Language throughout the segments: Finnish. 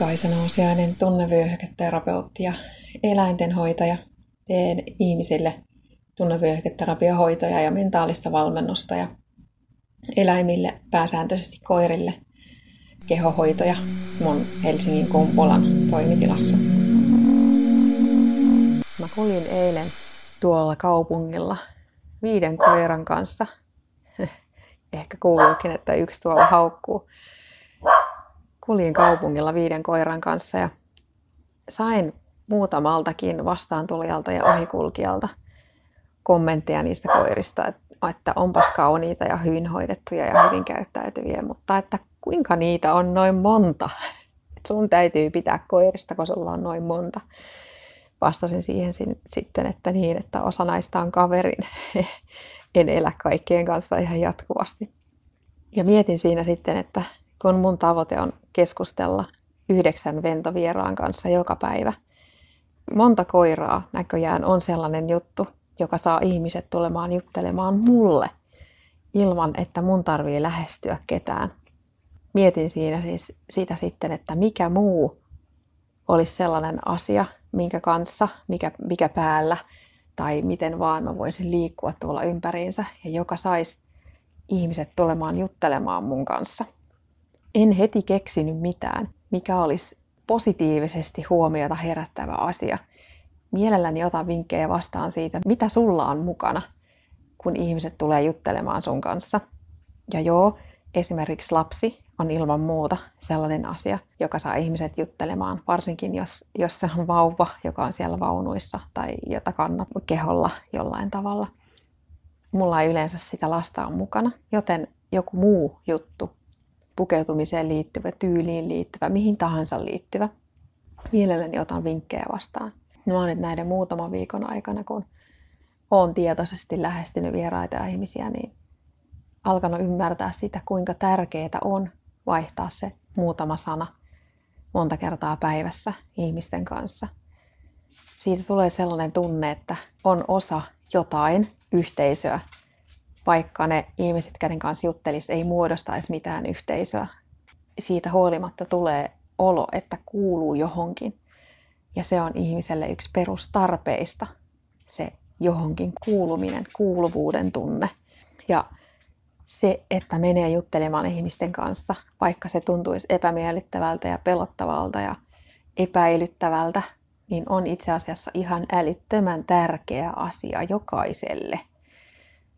Kaisa Nousiainen, tunnevyöhyketerapeutti ja eläintenhoitaja. Teen ihmisille tunnevyöhyketerapiahoitoja ja mentaalista valmennusta ja eläimille, pääsääntöisesti koirille, kehohoitoja mun Helsingin Kumpulan toimitilassa. Mä kuljin eilen tuolla kaupungilla viiden koiran kanssa. Ehkä kuuluukin, että yksi tuolla haukkuu kuljin kaupungilla viiden koiran kanssa ja sain muutamaltakin vastaantulijalta ja ohikulkijalta kommentteja niistä koirista, että onpas kauniita ja hyvin hoidettuja ja hyvin käyttäytyviä, mutta että kuinka niitä on noin monta. Sun täytyy pitää koirista, kun sulla on noin monta. Vastasin siihen sitten, että niin, että osa näistä on kaverin. En elä kaikkien kanssa ihan jatkuvasti. Ja mietin siinä sitten, että kun mun tavoite on keskustella yhdeksän ventovieraan kanssa joka päivä. Monta koiraa näköjään on sellainen juttu, joka saa ihmiset tulemaan juttelemaan mulle ilman, että mun tarvii lähestyä ketään. Mietin siinä siis sitä sitten, että mikä muu olisi sellainen asia, minkä kanssa, mikä, mikä päällä tai miten vaan mä voisin liikkua tuolla ympäriinsä ja joka saisi ihmiset tulemaan juttelemaan mun kanssa – en heti keksinyt mitään, mikä olisi positiivisesti huomiota herättävä asia. Mielelläni otan vinkkejä vastaan siitä, mitä sulla on mukana, kun ihmiset tulee juttelemaan sun kanssa. Ja joo, esimerkiksi lapsi on ilman muuta sellainen asia, joka saa ihmiset juttelemaan, varsinkin jos, jos se on vauva, joka on siellä vaunuissa tai jota kannat keholla jollain tavalla. Mulla ei yleensä sitä lasta on mukana, joten joku muu juttu pukeutumiseen liittyvä, tyyliin liittyvä, mihin tahansa liittyvä. Mielelläni otan vinkkejä vastaan. Mä oon nyt näiden muutaman viikon aikana, kun oon tietoisesti lähestynyt vieraita ja ihmisiä, niin alkanut ymmärtää sitä, kuinka tärkeää on vaihtaa se muutama sana monta kertaa päivässä ihmisten kanssa. Siitä tulee sellainen tunne, että on osa jotain yhteisöä, vaikka ne ihmiset, kenen kanssa juttelis, ei muodostaisi mitään yhteisöä. Siitä huolimatta tulee olo, että kuuluu johonkin. Ja se on ihmiselle yksi perustarpeista, se johonkin kuuluminen, kuuluvuuden tunne. Ja se, että menee juttelemaan ihmisten kanssa, vaikka se tuntuisi epämiellyttävältä ja pelottavalta ja epäilyttävältä, niin on itse asiassa ihan älyttömän tärkeä asia jokaiselle –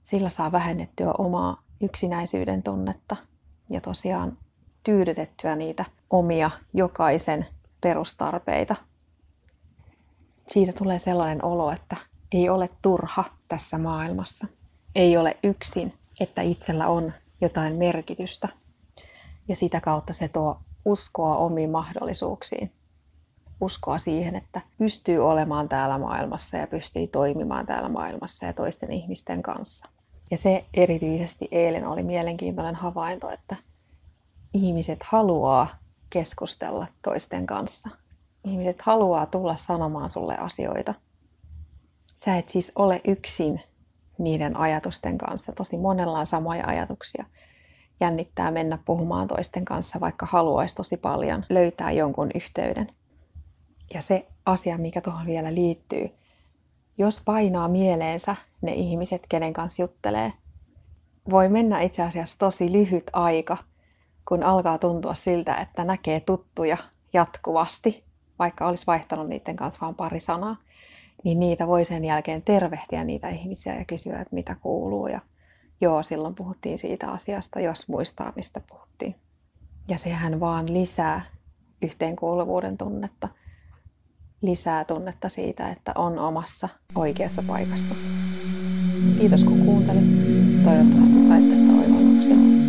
sillä saa vähennettyä omaa yksinäisyyden tunnetta ja tosiaan tyydytettyä niitä omia jokaisen perustarpeita. Siitä tulee sellainen olo, että ei ole turha tässä maailmassa. Ei ole yksin, että itsellä on jotain merkitystä. Ja sitä kautta se tuo uskoa omiin mahdollisuuksiin. Uskoa siihen, että pystyy olemaan täällä maailmassa ja pystyy toimimaan täällä maailmassa ja toisten ihmisten kanssa. Ja se erityisesti eilen oli mielenkiintoinen havainto, että ihmiset haluaa keskustella toisten kanssa. Ihmiset haluaa tulla sanomaan sulle asioita. Sä et siis ole yksin niiden ajatusten kanssa. Tosi monella on samoja ajatuksia. Jännittää mennä puhumaan toisten kanssa, vaikka haluaisi tosi paljon löytää jonkun yhteyden. Ja se asia, mikä tuohon vielä liittyy, jos painaa mieleensä ne ihmiset, kenen kanssa juttelee, voi mennä itse asiassa tosi lyhyt aika, kun alkaa tuntua siltä, että näkee tuttuja jatkuvasti, vaikka olisi vaihtanut niiden kanssa vain pari sanaa, niin niitä voi sen jälkeen tervehtiä niitä ihmisiä ja kysyä, että mitä kuuluu. Ja joo, silloin puhuttiin siitä asiasta, jos muistaa, mistä puhuttiin. Ja sehän vaan lisää yhteenkuuluvuuden tunnetta – lisää tunnetta siitä, että on omassa oikeassa paikassa. Kiitos kun kuuntelit. Toivottavasti sait tästä oivalluksia.